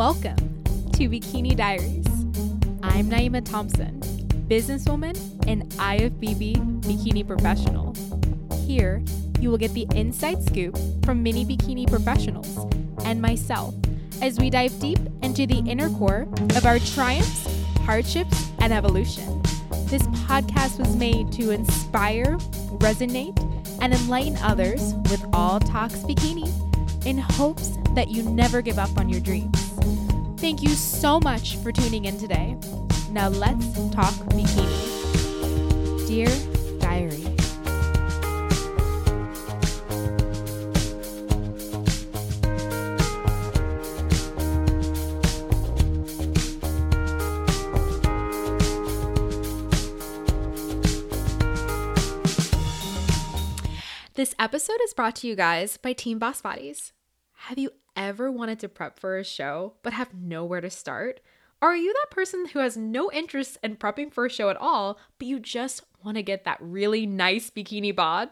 Welcome to Bikini Diaries. I'm Naima Thompson, businesswoman and IFBB bikini professional. Here, you will get the inside scoop from many bikini professionals and myself as we dive deep into the inner core of our triumphs, hardships, and evolution. This podcast was made to inspire, resonate, and enlighten others with all talks bikini in hopes that you never give up on your dreams. Thank you so much for tuning in today. Now let's talk bikini. Dear Diary. This episode is brought to you guys by Team Boss Bodies. Have you ever wanted to prep for a show but have nowhere to start? Are you that person who has no interest in prepping for a show at all, but you just want to get that really nice bikini bod?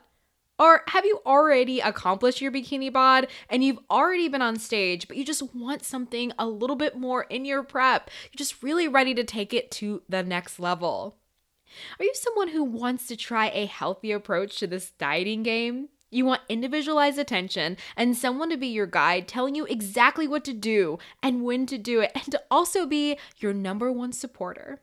Or have you already accomplished your bikini bod and you've already been on stage, but you just want something a little bit more in your prep? You're just really ready to take it to the next level. Are you someone who wants to try a healthy approach to this dieting game? You want individualized attention and someone to be your guide, telling you exactly what to do and when to do it, and to also be your number one supporter.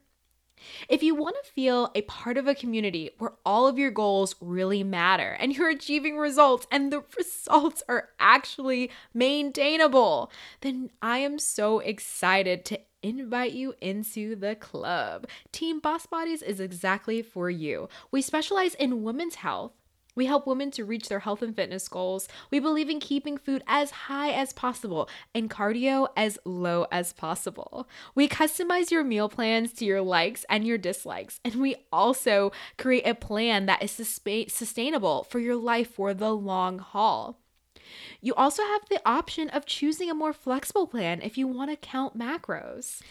If you want to feel a part of a community where all of your goals really matter and you're achieving results and the results are actually maintainable, then I am so excited to invite you into the club. Team Boss Bodies is exactly for you. We specialize in women's health we help women to reach their health and fitness goals. We believe in keeping food as high as possible and cardio as low as possible. We customize your meal plans to your likes and your dislikes. And we also create a plan that is sustainable for your life for the long haul. You also have the option of choosing a more flexible plan if you want to count macros.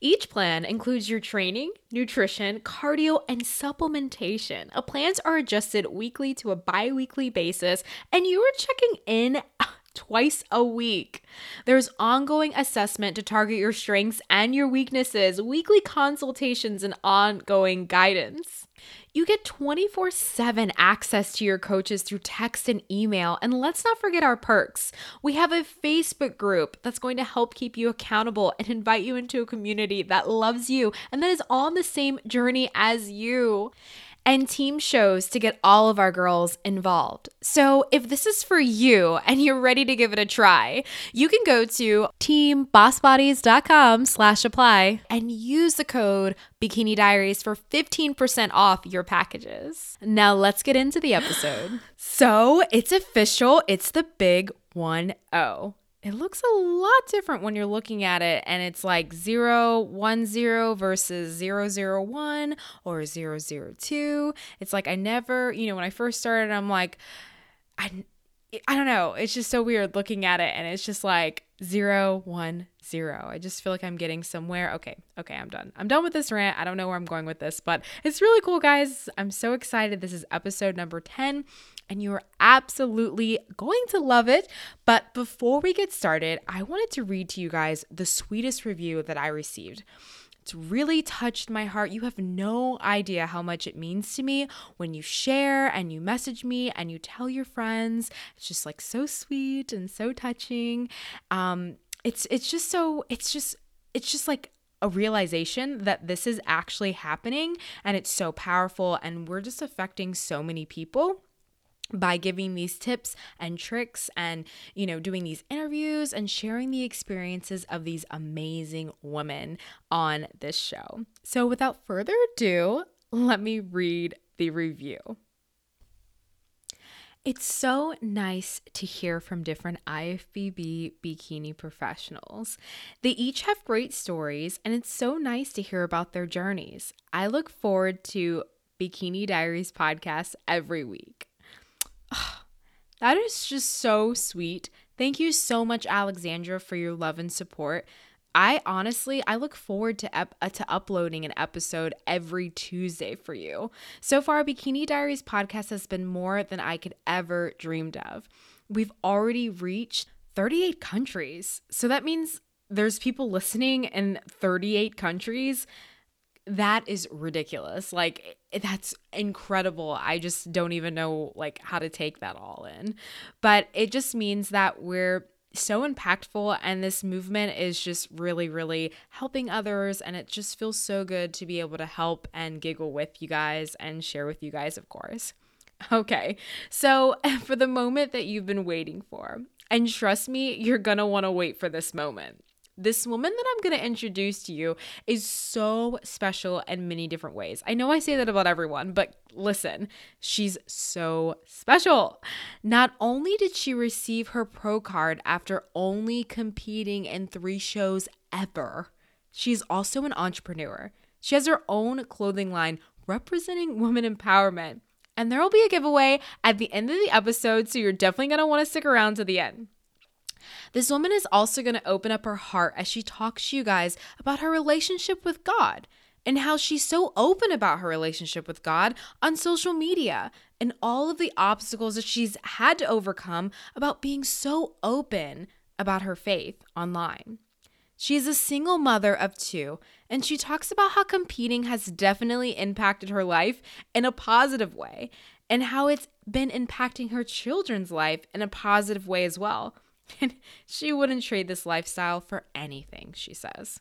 Each plan includes your training, nutrition, cardio, and supplementation. A plans are adjusted weekly to a bi weekly basis, and you are checking in twice a week. There's ongoing assessment to target your strengths and your weaknesses, weekly consultations, and ongoing guidance. You get 24 7 access to your coaches through text and email. And let's not forget our perks. We have a Facebook group that's going to help keep you accountable and invite you into a community that loves you and that is on the same journey as you and team shows to get all of our girls involved. So if this is for you and you're ready to give it a try, you can go to teambossbodies.com slash apply and use the code Bikini Diaries for 15% off your packages. Now let's get into the episode. so it's official. It's the big 1-0 it looks a lot different when you're looking at it and it's like 0 1 0 versus 0 0 1 or 0 0 2 it's like i never you know when i first started i'm like i i don't know. It's just so weird looking at it and it's just like 0 1 0 i just feel like i'm getting somewhere. Okay okay i'm done. I'm done with this rant. I don't know where i'm going with this but it's really cool guys. I'm so excited. This is episode number 10 and you're absolutely going to love it. But before we get started, I wanted to read to you guys the sweetest review that I received. It's really touched my heart. You have no idea how much it means to me when you share and you message me and you tell your friends. It's just like so sweet and so touching. Um, it's it's just so it's just it's just like a realization that this is actually happening and it's so powerful and we're just affecting so many people by giving these tips and tricks and you know doing these interviews and sharing the experiences of these amazing women on this show. So without further ado, let me read the review. It's so nice to hear from different IFBB bikini professionals. They each have great stories, and it's so nice to hear about their journeys. I look forward to Bikini Diaries podcast every week. That is just so sweet. Thank you so much, Alexandra, for your love and support. I honestly, I look forward to ep- uh, to uploading an episode every Tuesday for you. So far, Bikini Diaries podcast has been more than I could ever dreamed of. We've already reached 38 countries. So that means there's people listening in 38 countries. That is ridiculous. Like eh, that's incredible. I just don't even know like how to take that all in. But it just means that we're so impactful and this movement is just really really helping others and it just feels so good to be able to help and giggle with you guys and share with you guys of course okay so for the moment that you've been waiting for and trust me you're gonna want to wait for this moment this woman that I'm going to introduce to you is so special in many different ways. I know I say that about everyone, but listen, she's so special. Not only did she receive her pro card after only competing in three shows ever, she's also an entrepreneur. She has her own clothing line representing women empowerment. And there will be a giveaway at the end of the episode, so you're definitely going to want to stick around to the end. This woman is also going to open up her heart as she talks to you guys about her relationship with God and how she's so open about her relationship with God on social media and all of the obstacles that she's had to overcome about being so open about her faith online. She is a single mother of two, and she talks about how competing has definitely impacted her life in a positive way and how it's been impacting her children's life in a positive way as well. And she wouldn't trade this lifestyle for anything, she says.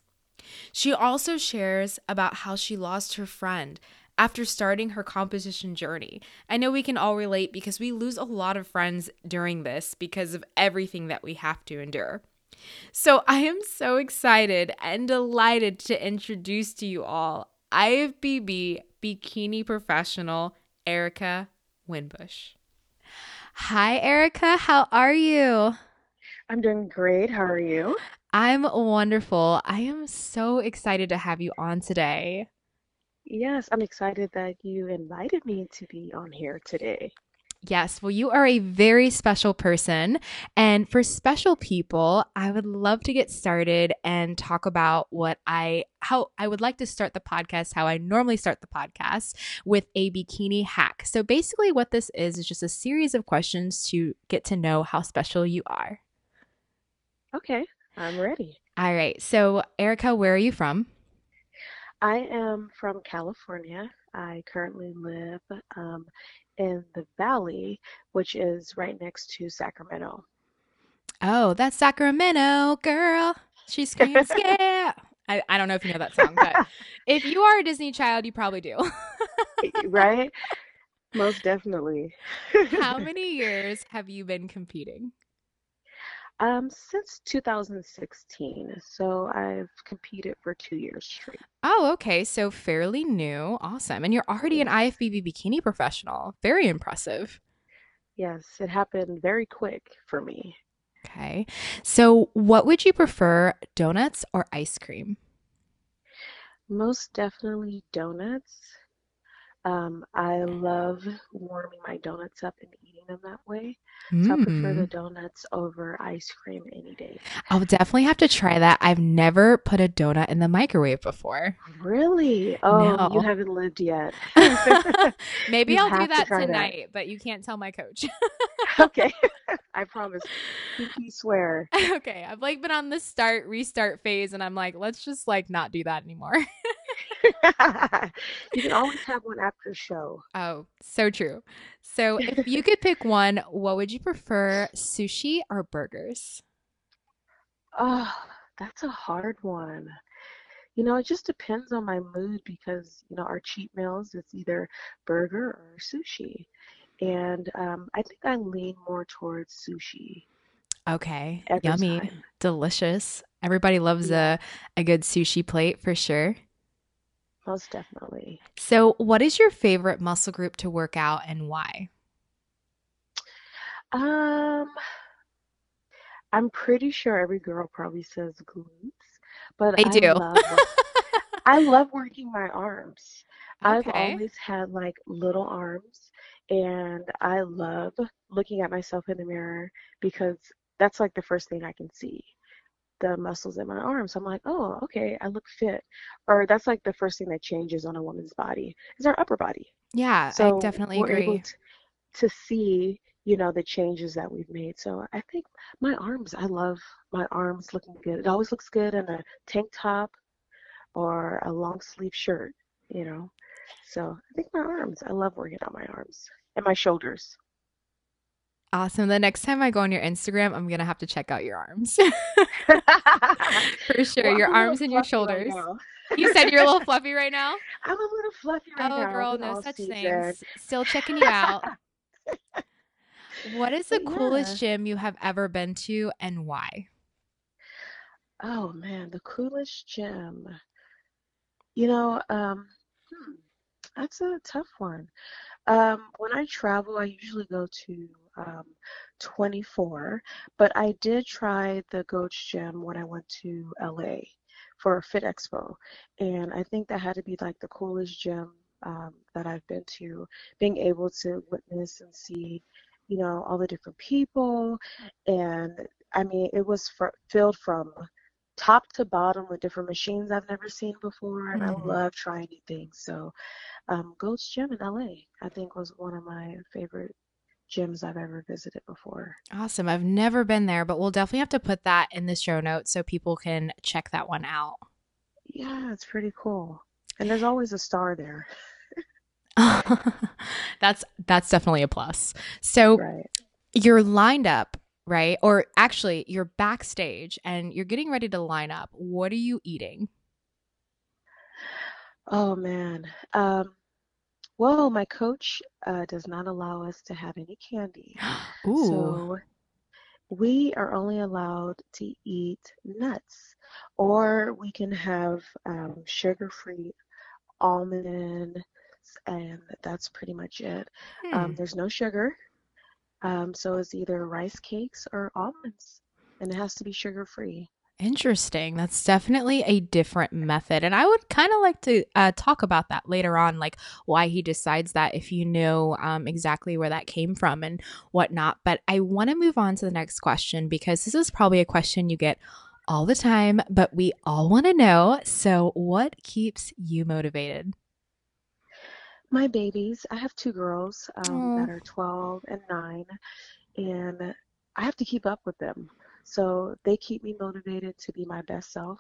She also shares about how she lost her friend after starting her competition journey. I know we can all relate because we lose a lot of friends during this because of everything that we have to endure. So I am so excited and delighted to introduce to you all IFBB bikini professional Erika Winbush. Hi, Erika. How are you? I'm doing great. How are you? I'm wonderful. I am so excited to have you on today. Yes, I'm excited that you invited me to be on here today. Yes, well, you are a very special person. And for special people, I would love to get started and talk about what I, how I would like to start the podcast, how I normally start the podcast with a bikini hack. So basically, what this is, is just a series of questions to get to know how special you are. Okay, I'm ready. All right. So, Erika, where are you from? I am from California. I currently live um, in the Valley, which is right next to Sacramento. Oh, that's Sacramento, girl. She screams, yeah. I, I don't know if you know that song, but if you are a Disney child, you probably do. right? Most definitely. How many years have you been competing? Um, since 2016, so I've competed for two years straight. Oh, okay. So fairly new. Awesome. And you're already an IFBB bikini professional. Very impressive. Yes, it happened very quick for me. Okay. So, what would you prefer, donuts or ice cream? Most definitely donuts. Um, I love warming my donuts up and eating them that way. So I prefer the mm. donuts over ice cream any day. I'll definitely have to try that. I've never put a donut in the microwave before. Really? Oh, you haven't lived yet. Maybe You I'll do that that. tonight, but you can't tell my coach. Okay. I promise. Pinky swear. okay, I've like been on the start restart phase and I'm like, let's just like not do that anymore. you can always have one after a show. Oh, so true. So, if you could pick one, what would you prefer, sushi or burgers? Oh, that's a hard one. You know, it just depends on my mood because, you know, our cheat meals, it's either burger or sushi. And um, I think I lean more towards sushi. Okay. Yummy. Time. Delicious. Everybody loves yeah. a, a good sushi plate for sure. Most definitely. So, what is your favorite muscle group to work out and why? Um, I'm pretty sure every girl probably says glutes, but they I do. Love, I love working my arms. Okay. I've always had like little arms, and I love looking at myself in the mirror because that's like the first thing I can see the muscles in my arms. I'm like, oh, okay, I look fit. Or that's like the first thing that changes on a woman's body is our upper body. Yeah, so I definitely agree. To, to see, you know, the changes that we've made. So I think my arms, I love my arms looking good. It always looks good in a tank top or a long sleeve shirt, you know. So I think my arms, I love working on my arms and my shoulders. Awesome. The next time I go on your Instagram, I'm gonna have to check out your arms. For sure. Well, your arms and your shoulders. Right you said you're a little fluffy right now? I'm a little fluffy right oh, now. Oh girl, no such season. things. Still checking you out. what is the yeah. coolest gym you have ever been to and why? Oh man, the coolest gym. You know, um, hmm, that's a tough one. Um, when I travel, I usually go to um, 24, but I did try the Gold's Gym when I went to LA for Fit Expo, and I think that had to be like the coolest gym um, that I've been to. Being able to witness and see, you know, all the different people, and I mean, it was for, filled from top to bottom with different machines I've never seen before, and mm-hmm. I love trying new things. So, um, Gold's Gym in LA, I think, was one of my favorite gyms I've ever visited before. Awesome. I've never been there, but we'll definitely have to put that in the show notes so people can check that one out. Yeah, it's pretty cool. And there's always a star there. that's that's definitely a plus. So right. you're lined up, right? Or actually, you're backstage and you're getting ready to line up. What are you eating? Oh man. Um well, my coach uh, does not allow us to have any candy. Ooh. So we are only allowed to eat nuts, or we can have um, sugar free almonds, and that's pretty much it. Um, hmm. Um, there's no sugar. Um, so it's either rice cakes or almonds, and it has to be sugar free. Interesting. That's definitely a different method. And I would kind of like to uh, talk about that later on, like why he decides that if you know um, exactly where that came from and whatnot. But I want to move on to the next question because this is probably a question you get all the time, but we all want to know. So, what keeps you motivated? My babies. I have two girls um, that are 12 and 9, and I have to keep up with them. So they keep me motivated to be my best self,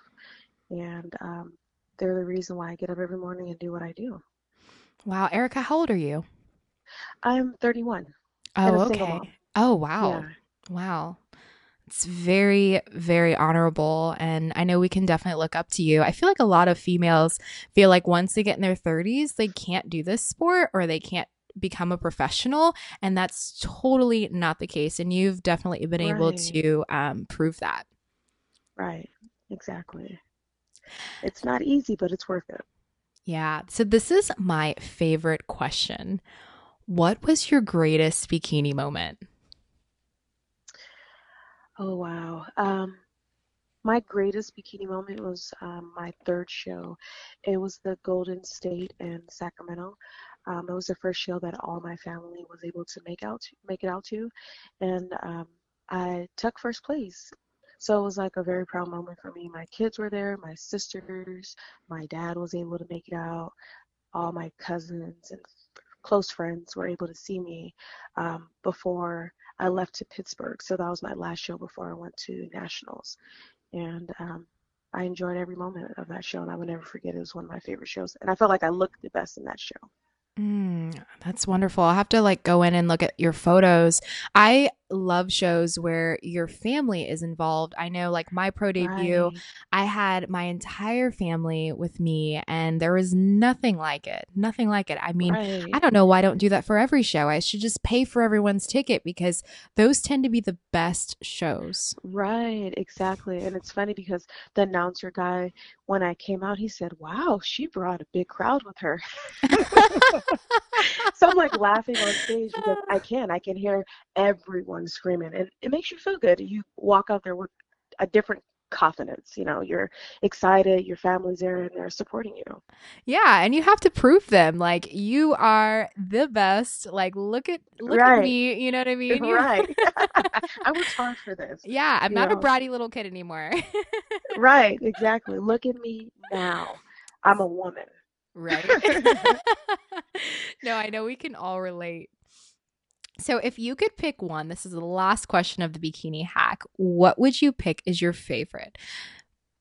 and um, they're the reason why I get up every morning and do what I do. Wow, Erika, how old are you? I'm 31. Oh, okay. Oh, wow. Yeah. Wow. It's very, very honorable. And I know we can definitely look up to you. I feel like a lot of females feel like once they get in their 30s, they can't do this sport or they can't become a professional and that's totally not the case and you've definitely been right. able to um, prove that. Right. Exactly. It's not easy but it's worth it. Yeah. So this is my favorite question. What was your greatest bikini moment? Oh wow. Um my greatest bikini moment was um, my third show. It was the Golden State in Sacramento. Um, it was the first show that all my family was able to make out to, make it out to, and um, I took first place. So it was like a very proud moment for me. My kids were there, my sisters, my dad was able to make it out, all my cousins and close friends were able to see me um, before I left to Pittsburgh. So that was my last show before I went to nationals, and um, I enjoyed every moment of that show, and I would never forget. It was one of my favorite shows, and I felt like I looked the best in that show. Mm, that's wonderful. I'll have to like go in and look at your photos. I love shows where your family is involved. I know like my pro debut, right. I had my entire family with me and there was nothing like it. Nothing like it. I mean, right. I don't know why I don't do that for every show. I should just pay for everyone's ticket because those tend to be the best shows. Right, exactly. And it's funny because the announcer guy when I came out, he said, "Wow, she brought a big crowd with her." so I'm like laughing on stage because I can. I can hear everyone screaming, and it makes you feel good. You walk out there with a different confidence you know you're excited your family's there and they're supporting you. Yeah and you have to prove them like you are the best like look at look right. at me you know what i mean? Right. I worked hard for this yeah i'm not know. a bratty little kid anymore. Right exactly. Look at me now. I'm a woman. Right. No i know we can all relate So, if you could pick one, this is the last question of the bikini hack. What would you pick as your favorite?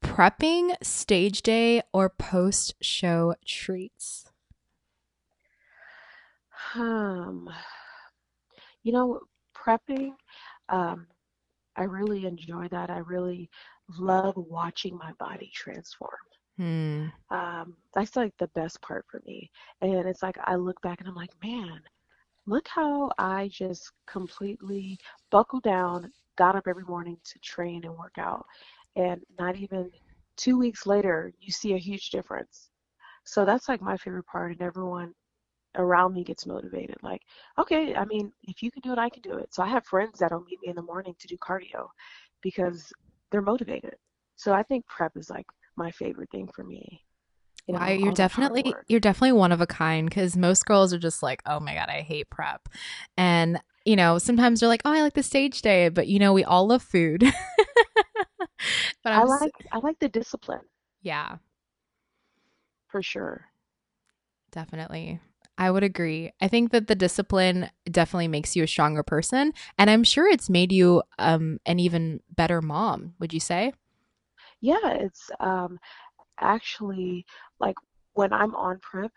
Prepping, stage day, or post show treats? Um, you know, prepping, um, I really enjoy that. I really love watching my body transform. Hmm. Um, that's like the best part for me. And it's like I look back and I'm like, man, look how I just completely buckled down, got up every morning to train and work out. And not even two weeks later, you see a huge difference. So that's like my favorite part, and everyone around me gets motivated. Like, okay, I mean, if you can do it, I can do it. So I have friends that'll meet me in the morning to do cardio because they're motivated. So I think prep is like my favorite thing for me. You know, you're definitely you're definitely one of a kind because most girls are just like, oh my god, I hate prep, and you know sometimes they're like, oh, I like the stage day, but you know we all love food. but I'm i like I like the discipline. Yeah, for sure. Definitely. I would agree. I think that the discipline definitely makes you a stronger person. And I'm sure it's made you um, an even better mom, would you say? Yeah, it's um, actually like when I'm on prep,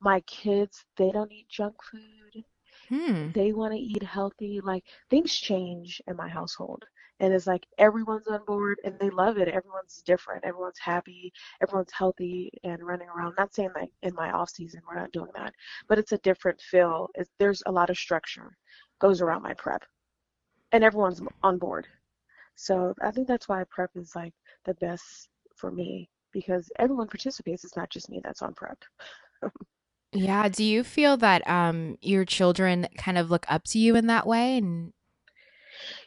my kids, they don't eat junk food. Hmm. They want to eat healthy. Like things change in my household. And it's like everyone's on board and they love it. Everyone's different. Everyone's happy. Everyone's healthy and running around. Not saying that in my off season we're not doing that, but it's a different feel. It's, there's a lot of structure goes around my prep, and everyone's on board. So I think that's why prep is like the best for me because everyone participates. It's not just me that's on prep. yeah. Do you feel that um, your children kind of look up to you in that way? And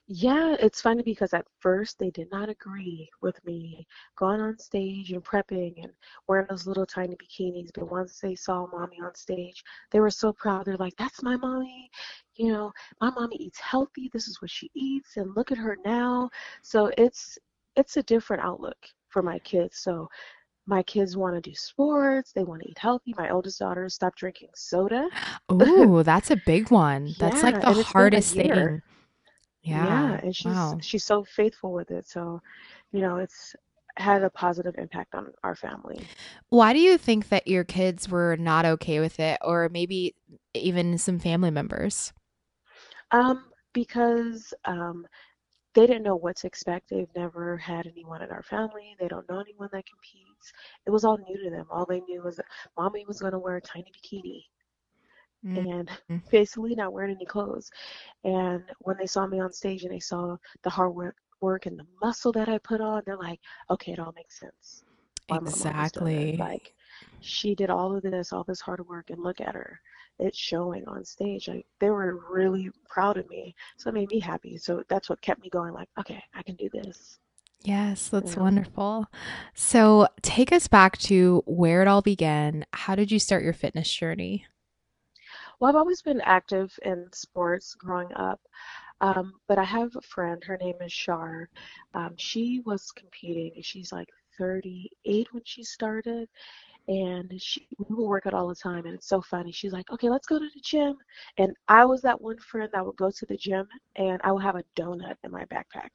yeah, it's funny because at first they did not agree with me going on stage and prepping and wearing those little tiny bikinis. But once they saw mommy on stage, they were so proud. They're like, "That's my mommy." You know, my mommy eats healthy. This is what she eats, and look at her now. So it's it's a different outlook for my kids. So my kids want to do sports. They want to eat healthy. My oldest daughter stopped drinking soda. Ooh, that's a big one. That's yeah, like the hardest thing. Yeah. Yeah, and she's wow. she's so faithful with it. So, you know, it's had a positive impact on our family. Why do you think that your kids were not okay with it or maybe even some family members? Um because um they didn't know what to expect. They've never had anyone in our family. They don't know anyone that competes. It was all new to them. All they knew was that mommy was going to wear a tiny bikini mm-hmm. and basically not wearing any clothes. And when they saw me on stage and they saw the hard work, work and the muscle that I put on, they're like, okay, it all makes sense. exactly. Like she did all of this, all this hard work, and look at her it's showing on stage. Like they were really proud of me. So it made me happy. So that's what kept me going like, okay, I can do this. Yes, that's yeah. wonderful. So take us back to where it all began. How did you start your fitness journey? Well, I've always been active in sports growing up. Um, but I have a friend, her name is Shar. Um, she was competing, she's like 38 when she started and she we would work out all the time and it's so funny. She's like okay let's go to the gym. And i was that one friend that would go to the gym and i would have a donut in my backpack.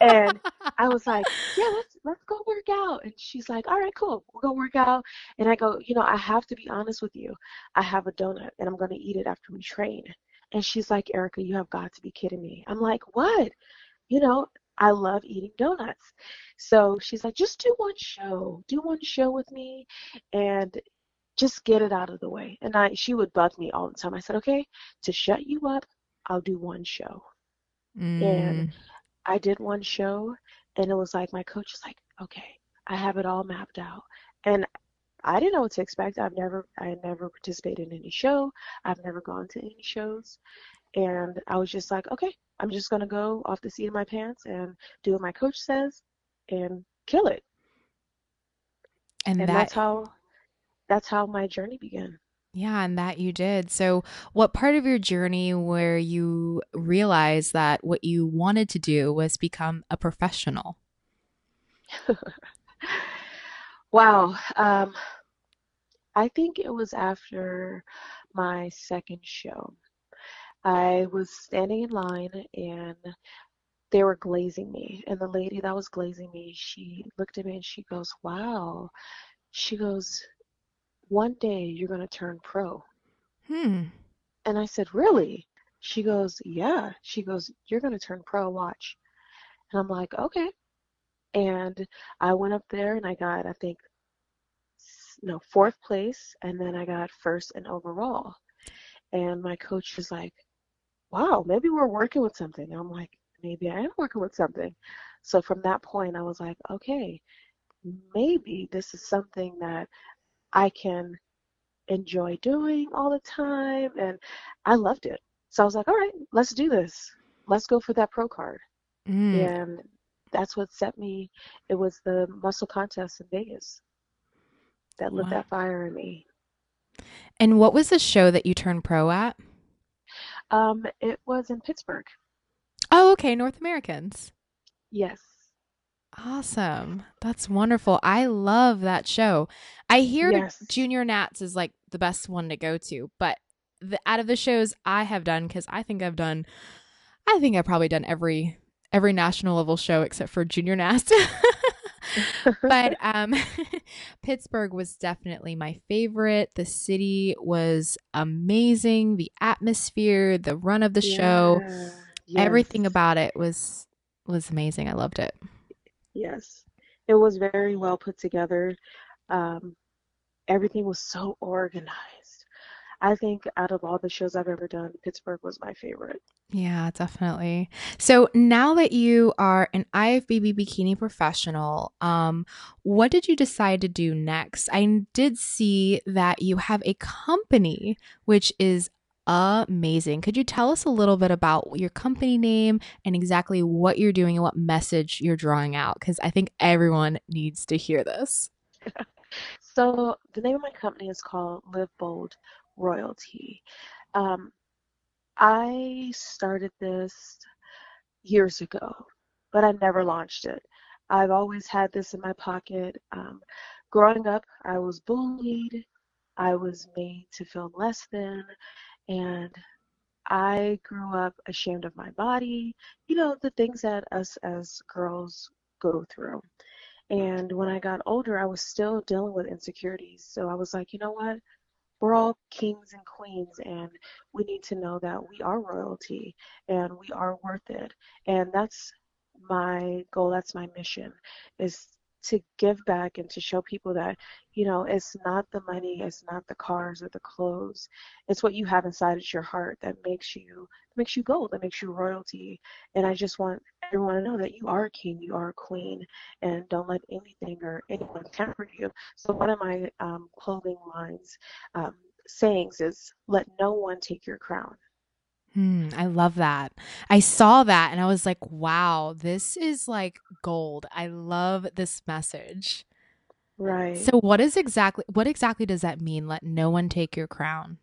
And i was like yeah let's let's go work out. And she's like all right cool we'll go work out. And i go you know i have to be honest with you. I have a donut and i'm going to eat it after we train. And she's like erika you have got to be kidding me. I'm like what? You know I love eating donuts. So she's like, just do one show, do one show with me, and just get it out of the way. And I, she would bug me all the time. I said, okay, to shut you up, I'll do one show. Mm. And I did one show, and it was like my coach is like, okay, I have it all mapped out. And I didn't know what to expect. I've never, I never participated in any show. I've never gone to any shows, and I was just like, okay, I'm just going to go off the seat of my pants and do what my coach says and kill it. And, and that, that's how that's how my journey began. Yeah, and that you did. So, what part of your journey where you realized that what you wanted to do was become a professional? wow. Um, I think it was after my second show. I was standing in line and they were glazing me. And the lady that was glazing me, she looked at me and she goes, Wow. She goes, One day you're going to turn pro. Hmm. And I said, Really? She goes, Yeah. She goes, You're going to turn pro, watch. And I'm like, Okay. And I went up there and I got, I think, no, fourth place. And then I got first and overall. And my coach was like, Wow, maybe we're working with something. And I'm like, maybe I am working with something. So from that point, I was like, okay, maybe this is something that I can enjoy doing all the time. And I loved it. So I was like, all right, let's do this. Let's go for that pro card. Mm. And that's what set me. It was the muscle contest in Vegas that lit wow. that fire in me. And what was the show that you turned pro at? Um, it was in Pittsburgh. Oh, okay. North Americans. Yes. Awesome. That's wonderful. I love that show. I hear yes. Junior Nats is like the best one to go to, but the, out of the shows I have done, because I think I've done, I think I've probably done every every national level show except for Junior Nats. but um, Pittsburgh was definitely my favorite. The city was amazing. The atmosphere, the run of the yeah. show Yes. Everything about it was was amazing. I loved it. Yes. It was very well put together. Um, everything was so organized. I think out of all the shows I've ever done, Pittsburgh was my favorite. Yeah, definitely. So now that you are an IFBB bikini professional, um, what did you decide to do next? I did see that you have a company, which is amazing. Could you tell us a little bit about your company name and exactly what you're doing and what message you're drawing out? Because I think everyone needs to hear this. so, the name of my company is called Liv Bold Royalty. Um, I started this years ago, but I never launched it. I've always had this in my pocket. Um, growing up, I was bullied. I was made to feel less than and I grew up ashamed of my body, you know, the things that us as girls go through. And when I got older, I was still dealing with insecurities. So I was like, you know what? We're all kings and queens, and we need to know that we are royalty and we are worth it. And that's my goal, that's my mission, is to give back and to show people that you know it's not the money it's not the cars or the clothes. It's what you have inside of your heart that makes you makes you gold that makes you royalty. And i just want everyone to know that you are a king you are a queen and don't let anything or anyone temper you. So one of my um, clothing lines um, sayings is let no one take your crown Hmm, I love that. I saw that and I was like, wow, this is like gold. I love this message. Right. So what is exactly what exactly does that mean? Let no one take your crown.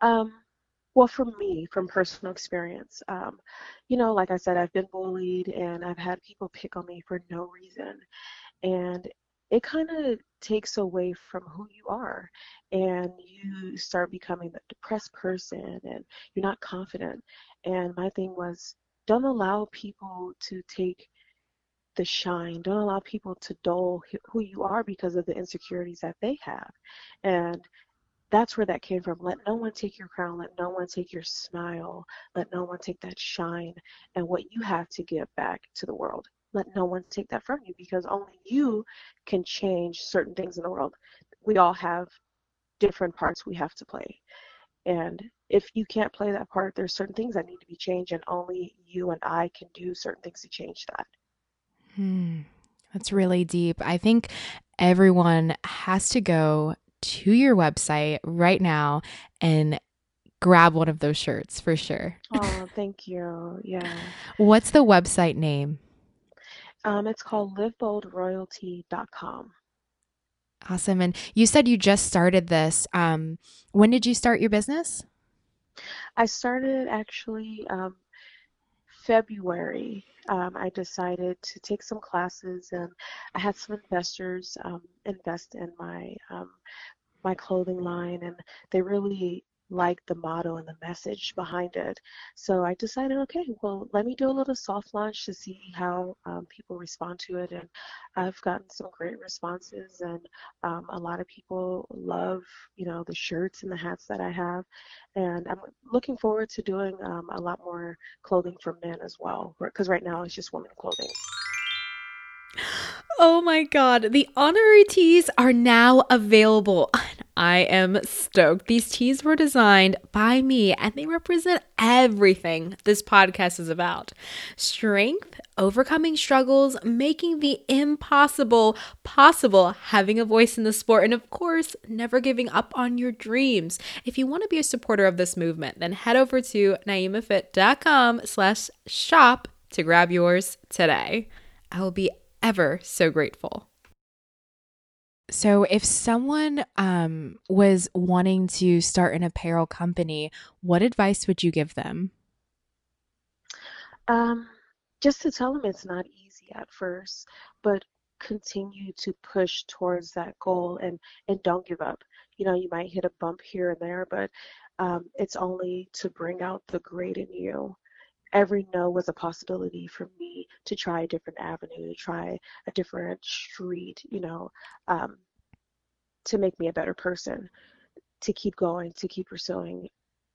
Um well for me from personal experience um, you know like i said i've been bullied and i've had people pick on me for no reason and it kind of takes away from who you are and you start becoming a depressed person and you're not confident and my thing was don't allow people to take the shine don't allow people to dull who you are because of the insecurities that they have and that's where that came from. Let no one take your crown. Let no one take your smile. Let no one take that shine and what you have to give back to the world let no one take that from you because only you can change certain things in the world. We all have different parts we have to play. And if you can't play that part, there's certain things that need to be changed, and only you and I can do certain things to change that. Hmm. That's really deep. I think everyone has to go to your website right now and grab one of those shirts for sure. Oh, thank you. Yeah. What's the website name? Um, it's called livboldroyalty.com. Awesome. And you said you just started this. Um, when did you start your business? I started actually um, February. Um, I decided to take some classes, and I had some investors um, invest in my um, my clothing line, and they really liked the motto and the message behind it. So I decided, okay, well, let me do a little soft launch to see how um, people respond to it. And I've gotten some great responses, and um, a lot of people love, you know, the shirts and the hats that I have. And I'm looking forward to doing um, a lot more clothing for men as well, because right now it's just women clothing. Oh my god, the honorary tees are now available. I am stoked. These tees were designed by me and they represent everything this podcast is about strength, overcoming struggles, making the impossible possible, having a voice in the sport, and of course, never giving up on your dreams. If you want to be a supporter of this movement, then head over to naimafit.com slash shop to grab yours today. I will be ever so grateful. So, if someone um, was wanting to start an apparel company, what advice would you give them? Um, just to tell them it's not easy at first, but continue to push towards that goal and and don't give up. You know, you might hit a bump here and there, but um, it's only to bring out the great in you every no was a possibility for me to try a different avenue, to try a different street, you know, um, to make me a better person, to keep going, to keep pursuing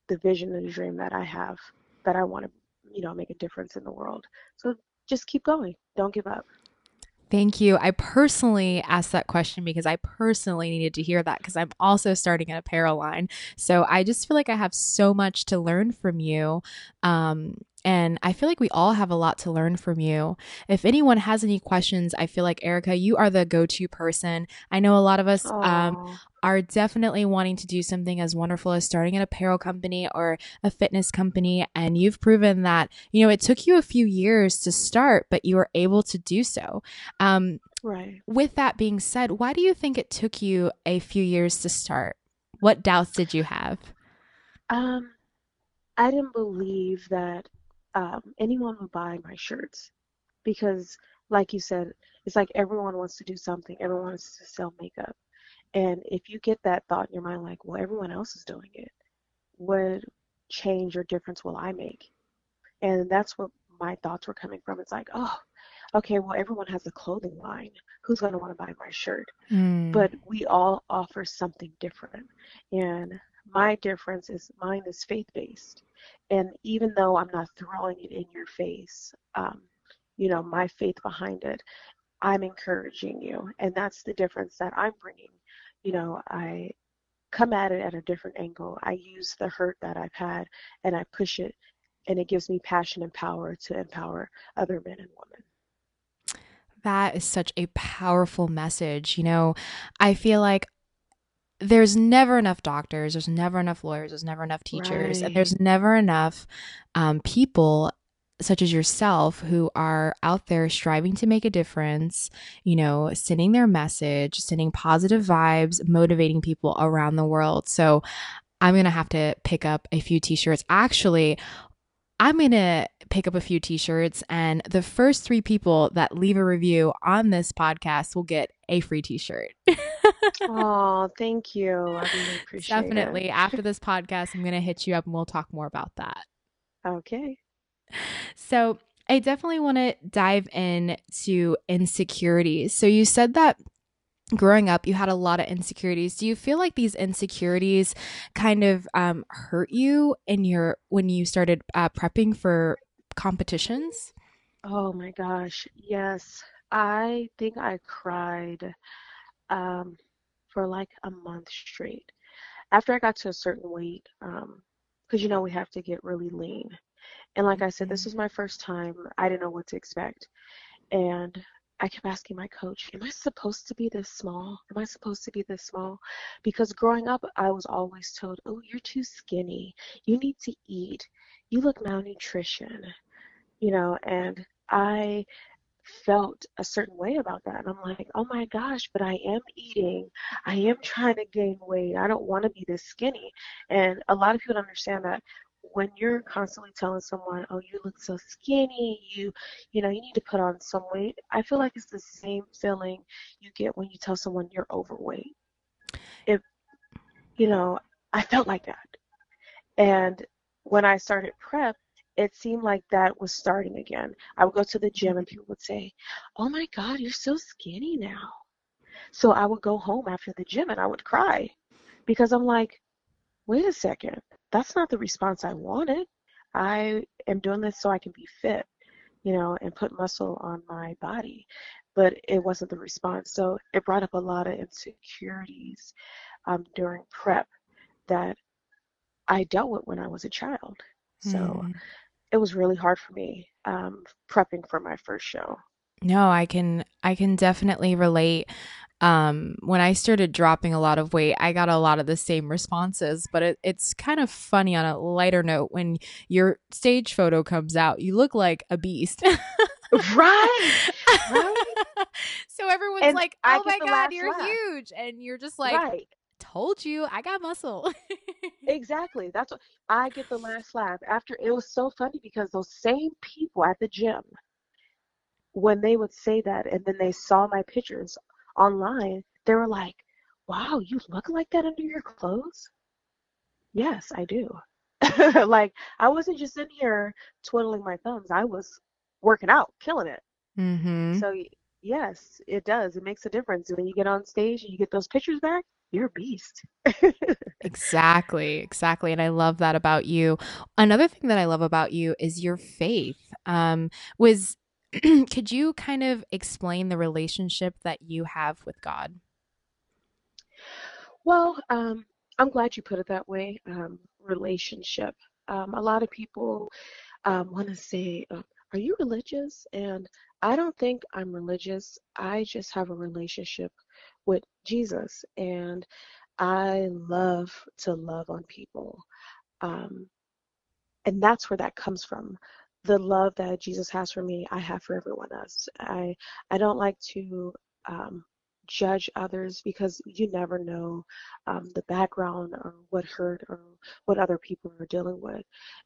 the vision and the dream that I have, that I want to, you know, make a difference in the world. So just keep going. Don't give up. Thank you. I personally asked that question because I personally needed to hear that because I'm also starting an apparel line. So I just feel like I have so much to learn from you. Um, and I feel like we all have a lot to learn from you. If anyone has any questions, I feel like Erika, you are the go to person. I know a lot of us um, are definitely wanting to do something as wonderful as starting an apparel company or a fitness company. And you've proven that, you know, it took you a few years to start, but you were able to do so. Um, right. With that being said, why do you think it took you a few years to start? What doubts did you have? Um, I didn't believe that um, anyone would buy my shirts because, like you said, it's like everyone wants to do something. Everyone wants to sell makeup. And if you get that thought in your mind, like, well, everyone else is doing it, what change or difference will I make? And that's where my thoughts were coming from. It's like, oh, okay, well, everyone has a clothing line. Who's going to want to buy my shirt? Mm. But we all offer something different. And my difference is mine is faith based. And even though I'm not throwing it in your face, um, you know, my faith behind it, I'm encouraging you. And that's the difference that I'm bringing. You know, I come at it at a different angle. I use the hurt that I've had and I push it, and it gives me passion and power to empower other men and women. That is such a powerful message. You know, I feel like there's never enough doctors, there's never enough lawyers, there's never enough teachers, right. and there's never enough um, people such as yourself who are out there striving to make a difference, you know, sending their message, sending positive vibes, motivating people around the world. So I'm going to have to pick up a few t shirts. Actually, I'm going to pick up a few t shirts, and the first three people that leave a review on this podcast will get a free t shirt. oh, thank you. I really appreciate Definitely. It. After this podcast, I'm going to hit you up and we'll talk more about that. Okay. So, I definitely want to dive in to insecurities. So, you said that growing up you had a lot of insecurities do you feel like these insecurities kind of um, hurt you in your when you started uh, prepping for competitions oh my gosh yes i think i cried um, for like a month straight after i got to a certain weight because um, you know we have to get really lean and like i said this mm-hmm. was my first time i didn't know what to expect and I kept asking my coach, Am I supposed to be this small? Am I supposed to be this small? Because growing up, I was always told, Oh, you're too skinny. You need to eat. You look malnutrition. You know, and I felt a certain way about that. And I'm like, Oh my gosh, but I am eating. I am trying to gain weight. I don't want to be this skinny. And a lot of people understand that when you're constantly telling someone, "Oh, you look so skinny," you, you know, you need to put on some weight. I feel like it's the same feeling you get when you tell someone you're overweight. If, you know, I felt like that, And when I started prep, it seemed like that was starting again. I would go to the gym and people would say, Oh my God, you're so skinny now. So I would go home after the gym and I would cry because I'm like, wait a second, that's not the response I wanted. I am doing this so I can be fit, you know, and put muscle on my body. But it wasn't the response. So it brought up a lot of insecurities um, during prep that I dealt with when I was a child. So mm. It was really hard for me um, prepping for my first show. No, I can I can definitely relate. Um, when I started dropping a lot of weight, I got a lot of the same responses, but it, it's kind of funny on a lighter note when your stage photo comes out, you look like a beast. right. Right. so everyone's and like, "Oh my god, you're laugh. huge." And you're just like, right told you I got muscle. exactly. That's what I get the last laugh. After it was so funny because those same people at the gym, when they would say that and then they saw my pictures online, they were like, Wow, you look like that under your clothes? Yes, I do. like I wasn't just in here twiddling my thumbs. I was working out, killing it. Mm-hmm. So yes, it does. It makes a difference when you get on stage and you get those pictures back you're a beast. exactly, exactly. And I love that about you. Another thing that I love about you is your faith. Um, was could you kind of explain the relationship that you have with God? Well, um, I'm glad you put it that way. Um, relationship. Um, a lot of people um, want to say, uh, "Are you religious?" And I don't think I'm religious. I just have a relationship with Jesus, and I love to love on people. Um, and that's where that comes from. The love that Jesus has for me, I have for everyone else. I I don't like to um, judge others because you never know um, the background or what hurt or what other people are dealing with.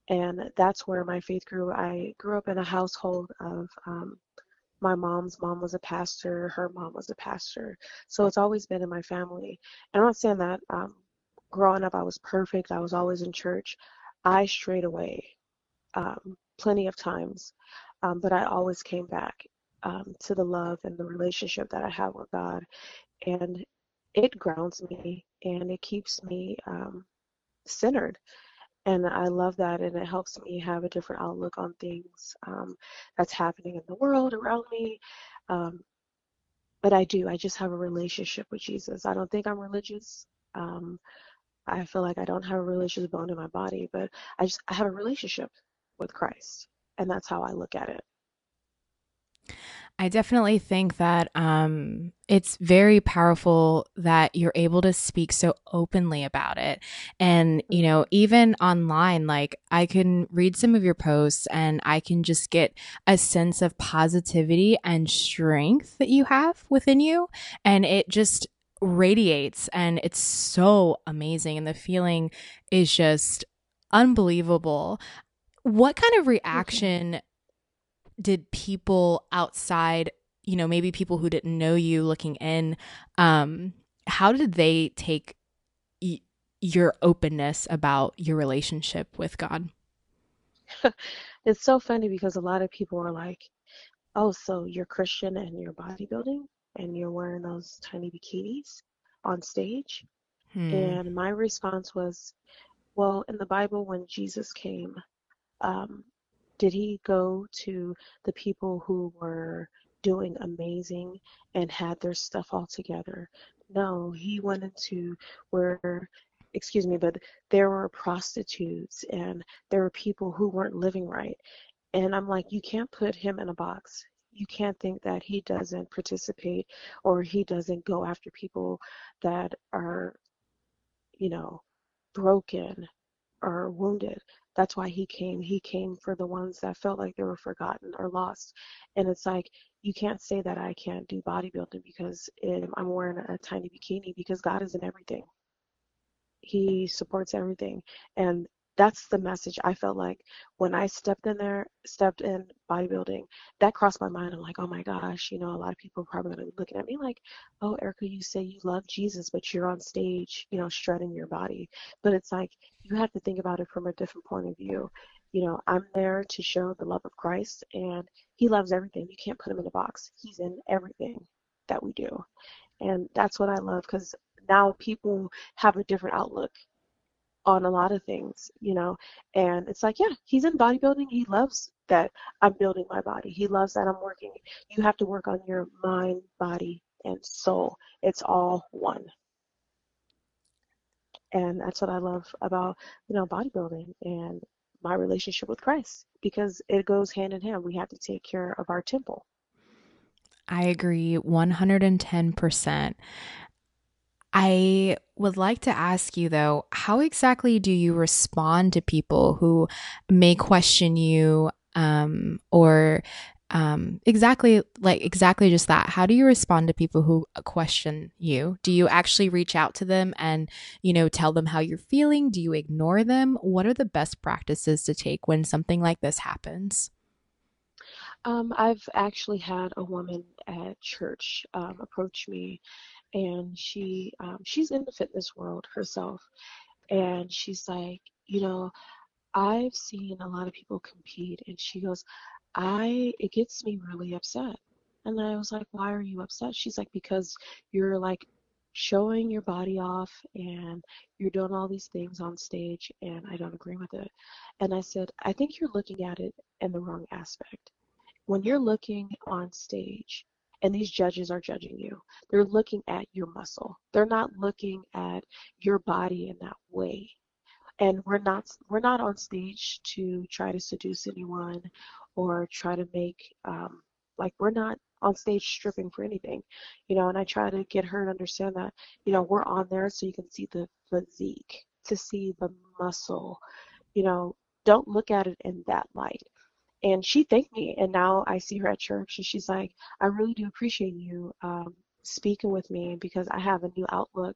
And that's where my faith grew. I grew up in a household of um, my mom's mom was a pastor, her mom was a pastor. So it's always been in my family. And I'm not saying that um, growing up I was perfect, I was always in church. I strayed away um, plenty of times, um, but I always came back um, to the love and the relationship that I have with God. And it grounds me and it keeps me um, centered and I love that, and it helps me have a different outlook on things um, that's happening in the world around me. Um, but I do. I just have a relationship with Jesus. I don't think I'm religious. Um, I feel like I don't have a religious bone in my body, but I just I have a relationship with Christ, and that's how I look at it. I definitely think that um, it's very powerful that you're able to speak so openly about it. And, you know, even online, like I can read some of your posts and I can just get a sense of positivity and strength that you have within you. And it just radiates and it's so amazing. And the feeling is just unbelievable. What kind of reaction did people outside, you know, maybe people who didn't know you looking in, um, how did they take y- your openness about your relationship with God? it's so funny because a lot of people are like, oh, so you're Christian and you're bodybuilding and you're wearing those tiny bikinis on stage? Hmm. And my response was, well, in the Bible, when Jesus came, um, did he go to the people who were doing amazing and had their stuff all together? No, he went into where excuse me, but there were prostitutes and there were people who weren't living right. And I'm like, you can't put him in a box. You can't think that he doesn't participate or he doesn't go after people that are, you know, broken or wounded. That's why he came. He came for the ones that felt like they were forgotten or lost. And it's like, you can't say that I can't do bodybuilding because um, I'm wearing a tiny bikini because God is in everything. He supports everything. And that's the message I felt like when I stepped in there, stepped in bodybuilding, that crossed my mind. I'm like, oh my gosh, you know, a lot of people are probably gonna be looking at me like, oh, Erika, you say you love Jesus, but you're on stage, you know, strutting your body. But it's like you have to think about it from a different point of view. You know, I'm there to show the love of Christ, and He loves everything. You can't put Him in a box. He's in everything that we do, and that's what I love because now people have a different outlook on a lot of things, you know. And it's like, yeah, he's in bodybuilding. He loves that I'm building my body. He loves that I'm working. You have to work on your mind, body, and soul. It's all one. And that's what I love about, you know, bodybuilding and my relationship with Christ because it goes hand in hand. We have to take care of our temple. I agree 110%. I would like to ask you though, how exactly do you respond to people who may question you um, or um, exactly like exactly just that? How do you respond to people who question you? Do you actually reach out to them and, you know, tell them how you're feeling? Do you ignore them? What are the best practices to take when something like this happens? Um, I've actually had a woman at church um, approach me and she um, she's in the fitness world herself and she's like you know i've seen a lot of people compete and she goes i it gets me really upset. And i was like why are you upset? She's like because you're like showing your body off and you're doing all these things on stage and i don't agree with it. And i said i think you're looking at it in the wrong aspect. When you're looking on stage and these judges are judging you. They're looking at your muscle. They're not looking at your body in that way. And we're not we're not on stage to try to seduce anyone or try to make um, like we're not on stage stripping for anything, you know. And I try to get her to understand that you know we're on there so you can see the physique, to see the muscle, you know. Don't look at it in that light and she thanked me and now i see her at church and she's like i really do appreciate you um, speaking with me because i have a new outlook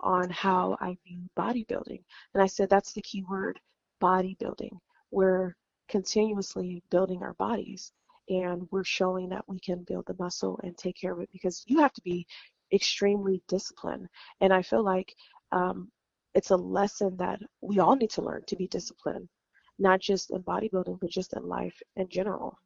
on how i view bodybuilding. And i said that's the key word bodybuilding. We're continuously building our bodies and we're showing that we can build the muscle and take care of it because you have to be extremely disciplined. And i feel like um, it's a lesson that we all need to learn to be disciplined not just in bodybuilding, but just in life in general.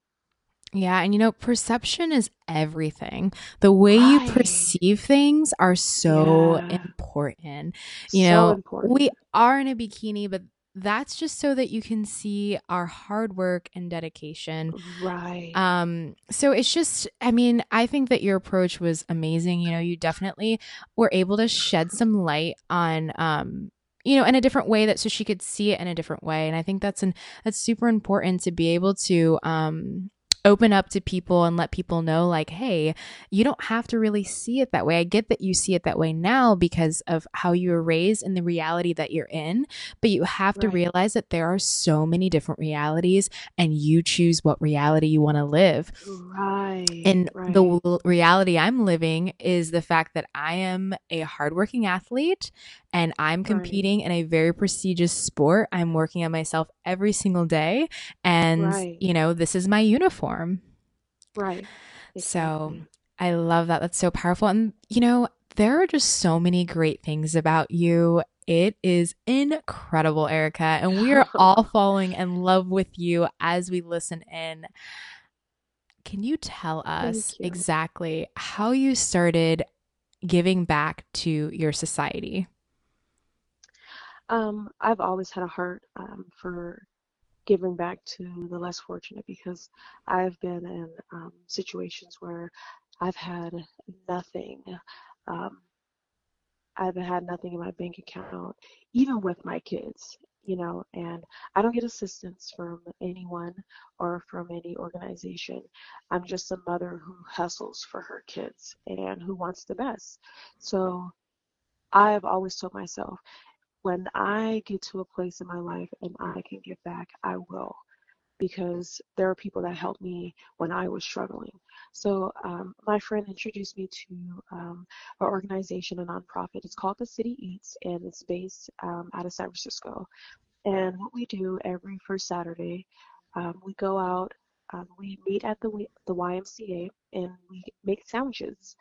Yeah, and you know, perception is everything. The way right. you perceive things are so yeah. important. You so know, important. we are in a bikini, but that's just so that you can see our hard work and dedication. Right. Um so it's just I mean, I think that your approach was amazing. You know, you definitely were able to shed some light on um you know in a different way that so she could see it in a different way. And i think that's an that's super important to be able to um open up to people and let people know like hey you don't have to really see it that way i get that you see it that way now because of how you were raised and the reality that you're in but you have right. to realize that there are so many different realities and you choose what reality you want to live right and right. the reality i'm living is the fact that i am a hardworking athlete and I'm competing right. in a very prestigious sport. I'm working on myself every single day. And, you know, this is my uniform. Right. Exactly. So I love that. That's so powerful. And, you know, there are just so many great things about you. It is incredible, Erika. And we are all falling in love with you as we listen in. Can you tell us you. exactly how you started giving back to your society? Um, I've always had a heart um, for giving back to the less fortunate because I've been in um, situations where I've had nothing. Um, I've had nothing in my bank account, even with my kids, you know, and I don't get assistance from anyone or from any organization. I'm just a mother who hustles for her kids and who wants the best. So I've always told myself when I get to a place in my life and I can give back, I will. Because there are people that helped me when I was struggling. So, um, my friend introduced me to um, an organization, a nonprofit. It's called The City Eats, and it's based um, out of San Francisco. And what we do every first Saturday, um, we go out, um, we meet at the, the YMCA, and we make sandwiches.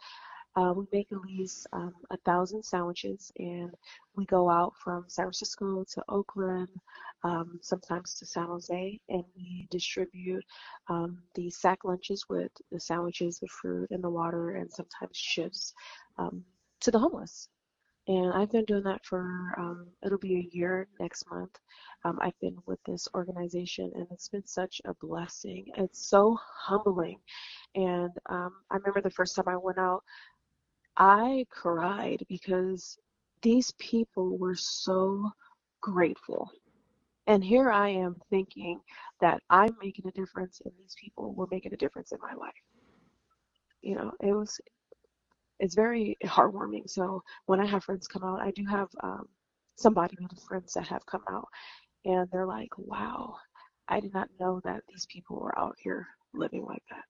Uh, we make at least um, a thousand sandwiches, and we go out from San Francisco to Oakland, um, sometimes to San Jose, and we distribute um, the sack lunches with the sandwiches, the fruit, and the water, and sometimes shifts um, to the homeless. And I've been doing that for, um, it'll be a year next month. Um, I've been with this organization and it's been such a blessing. It's so humbling. And I remember the first time I went out, I cried because these people were so grateful. And here I am thinking that I'm making a difference and these people were making a difference in my life. You know, it was it's very heartwarming. So when I have friends come out, I do have um, some bodybuilding friends that have come out, and they're like, "Wow, I did not know that these people were out here living like that."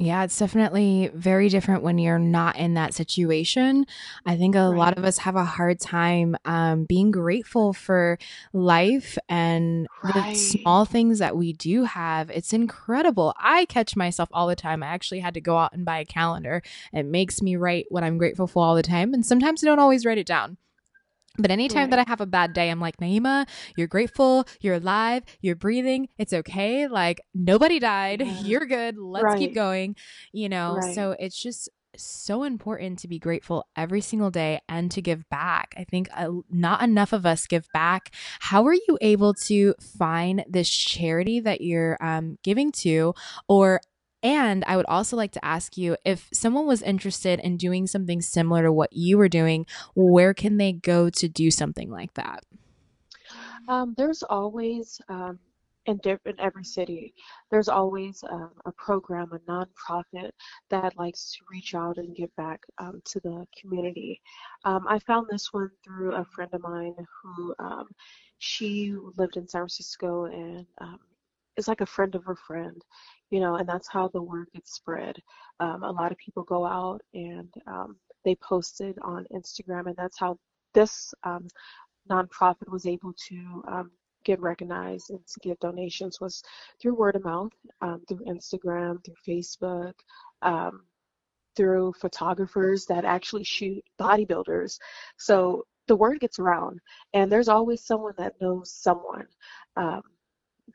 Yeah, it's definitely very different when you're not in that situation. I think a right. lot of us have a hard time um, being grateful for life and right. the small things that we do have. It's incredible. I catch myself all the time. I actually had to go out and buy a calendar. It makes me write what I'm grateful for all the time. And sometimes I don't always write it down. But anytime right. that I have a bad day, I'm like, Naima, you're grateful, you're alive, you're breathing, it's okay. Like nobody died, yeah. you're good, let's right. keep going, you know? Right. So it's just so important to be grateful every single day and to give back. I think uh, not enough of us give back. How are you able to find this charity that you're um, giving to, or and I would also like to ask you if someone was interested in doing something similar to what you were doing, where can they go to do something like that? Um, there's always, um, in, in every city, there's always um, a program, a nonprofit that likes to reach out and give back um, to the community. Um, I found this one through a friend of mine who um, she lived in San Francisco and is like a friend of a friend you know, and that's how the word gets spread. Um, a lot of people go out and um, they post it on Instagram, and that's how this um, nonprofit was able to um, get recognized and to get donations was through word of mouth, um, through Instagram, through Facebook, um, through photographers that actually shoot bodybuilders. So the word gets around, and there's always someone that knows someone.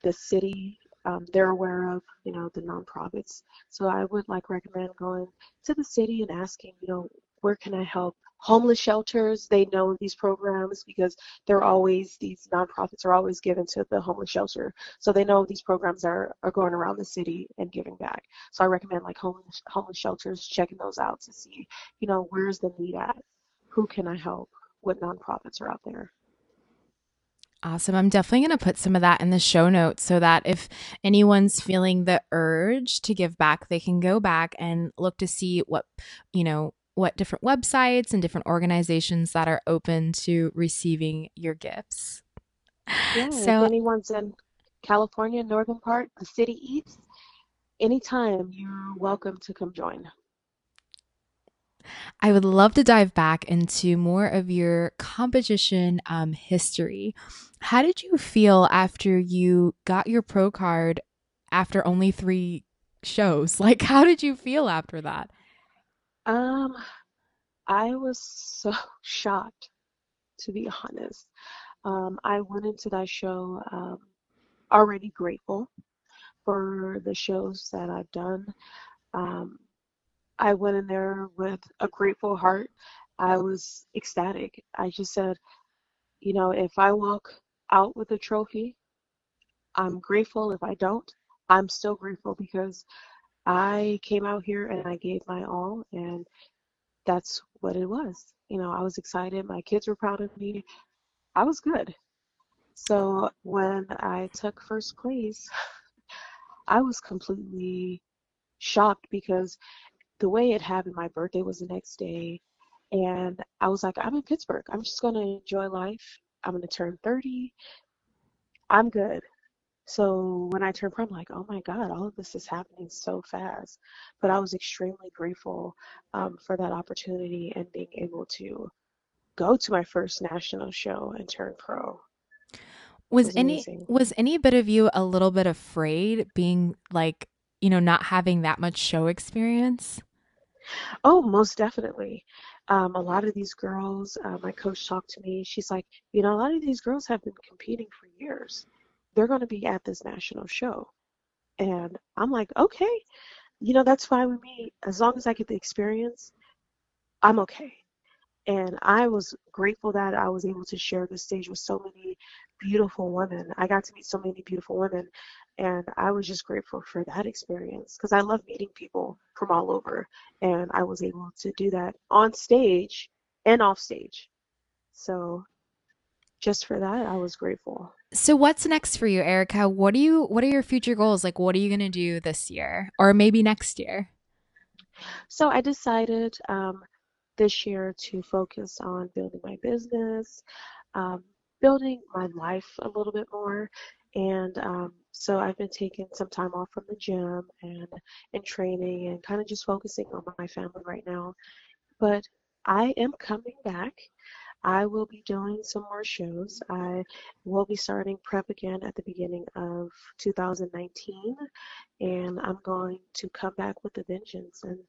The city um, they're aware of, you know, the nonprofits. So I would like recommend going to the city and asking, you know, where can I help? Homeless shelters, they know these programs because they're always, these nonprofits are always given to the homeless shelter. So they know these programs are, are going around the city and giving back. So I recommend like homeless, homeless shelters, checking those out to see, you know, where's the need at? Who can I help? What nonprofits are out there? Awesome. I'm definitely going to put some of that in the show notes so that if anyone's feeling the urge to give back, they can go back and look to see what, you know, what different websites and different organizations that are open to receiving your gifts. Yeah, so, if anyone's in California, northern part, the City Eats, anytime you're welcome to come join. I would love to dive back into more of your competition um, history. How did you feel after you got your pro card after only three shows? Like, how did you feel after that? Um, I was so shocked, to be honest. Um, I went into that show um, already grateful for the shows that I've done. Um, I went in there with a grateful heart. I was ecstatic. I just said, you know, if I walk out with a trophy, I'm grateful. If I don't, I'm still grateful because I came out here and I gave my all, and that's what it was. You know, I was excited. My kids were proud of me. I was good. So when I took first place, I was completely shocked because the way it happened, my birthday was the next day. And I was like, I'm in Pittsburgh. I'm just going to enjoy life. I'm going to turn 30. I'm good. So when I turned pro, I'm like, oh my God, all of this is happening so fast. But I was extremely grateful um, for that opportunity and being able to go to my first national show and turn pro. Was, was any amazing. was any bit of you a little bit afraid being like, you know, not having that much show experience? Oh, most definitely. Um, a lot of these girls, uh, my coach talked to me. She's like, you know, a lot of these girls have been competing for years. They're going to be at this national show. And I'm like, okay, you know, that's fine with me. As long as I get the experience, I'm okay. And I was grateful that I was able to share the stage with so many beautiful women. I got to meet so many beautiful women. And I was just grateful for that experience because I love meeting people from all over. And I was able to do that on stage and off stage. So just for that, I was grateful. So what's next for you, Erika? What do you what are your future goals? Like what are you going to do this year or maybe next year? So I decided um, this year to focus on building my business, um, building my life a little bit more, and um, so I've been taking some time off from the gym and and training and kind of just focusing on my family right now. But I am coming back. I will be doing some more shows. I will be starting prep again at the beginning of 2019, and I'm going to come back with a vengeance, and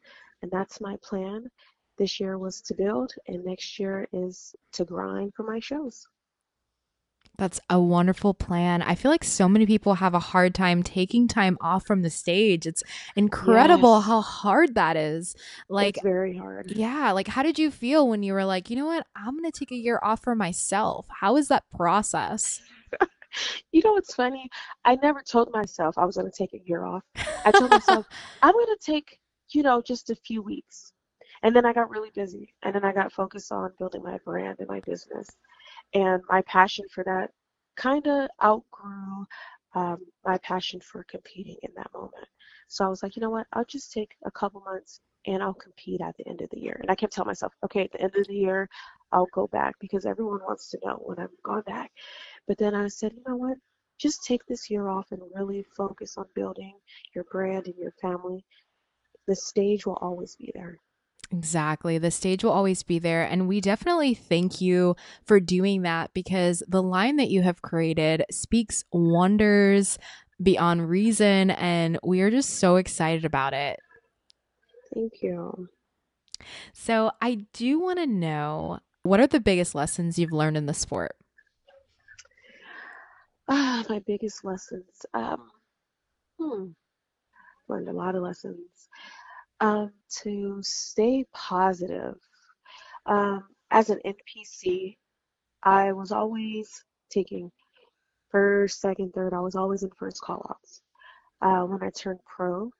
and that's my plan. This year was to build, and next year is to grind for my shows. That's a wonderful plan. I feel like so many people have a hard time taking time off from the stage. It's incredible yes. how hard that is. Like it's very hard. Yeah, like how did you feel when you were like, "You know what? I'm going to take a year off for myself." How is that process? you know what's funny? I never told myself I was going to take a year off. I told myself I'm going to take, you know, just a few weeks. And then I got really busy. And then I got focused on building my brand and my business and my passion for that kind of outgrew um, my passion for competing in that moment. So I was like, you know what? I'll just take a couple months and I'll compete at the end of the year. And I kept telling myself, okay, at the end of the year, I'll go back because everyone wants to know when I'm going back. But then I said, you know what? Just take this year off and really focus on building your brand and your family. The stage will always be there. Exactly. The stage will always be there. And we definitely thank you for doing that because the line that you have created speaks wonders beyond reason. And we are just so excited about it. Thank you. So, I do want to know what are the biggest lessons you've learned in the sport? Ah, my biggest lessons. Um, hmm, learned a lot of lessons um, to stay positive. Um, as an NPC, I was always taking first, second, third. I was always in first callouts. Uh, when I turned pro,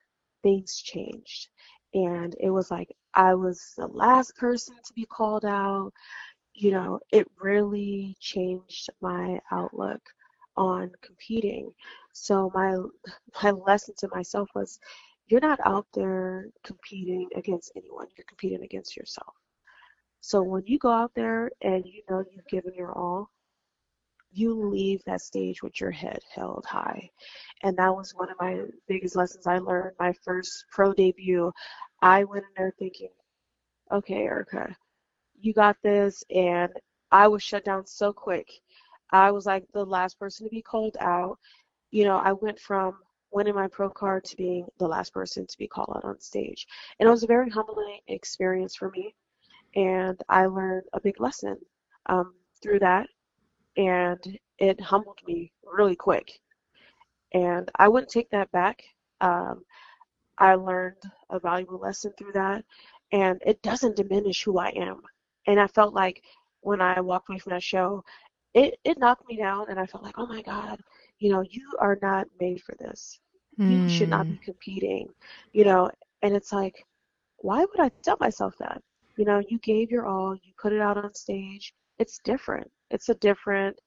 things changed. And it was like I was the last person to be called out. You know, it really changed my outlook on competing. So my my lesson to myself was you're not out there competing against anyone, you're competing against yourself. So when you go out there and you know you've given your all, you leave that stage with your head held high. And that was one of my biggest lessons I learned my first pro debut. I went in there thinking, okay, Erika, you got this. And I was shut down so quick. I was like the last person to be called out. You know, I went from winning my pro card to being the last person to be called out on stage. And it was a very humbling experience for me. And I learned a big lesson um, through that. And it humbled me really quick. And I wouldn't take that back. Um, I learned a valuable lesson through that. And it doesn't diminish who I am. And I felt like when I walked away from that show, it, it knocked me down and I felt like, oh my God, you know, you are not made for this. Mm. You should not be hmm. competing, you know. And it's like, why would I tell myself that? You know, you gave your all, you put it out on stage. It's different. It's a different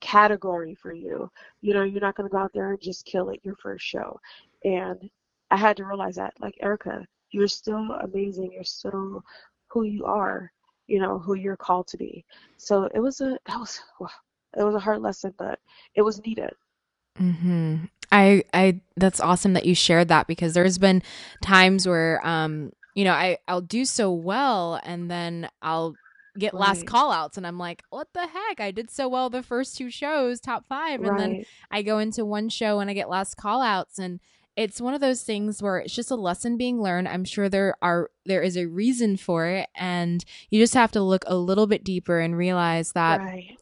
category for you. You know, you're not going to go out there and just kill it your first show. And I had to realize that, like, Erika, you're still amazing. You're still who you are, you know, who you're called to be. So it was a, that was, it was a hard lesson, but it was needed. Mm-hmm. I I that's awesome that you shared that because there's been times where um you know I I'll do so well and then I'll get right. last call outs and I'm like, what the heck? I did so well the first two shows, top five. And right. then I go into one show and I get last call outs and it's one of those things where it's just a lesson being learned. I'm sure there are there is a reason for it and you just have to look a little bit deeper and realize that right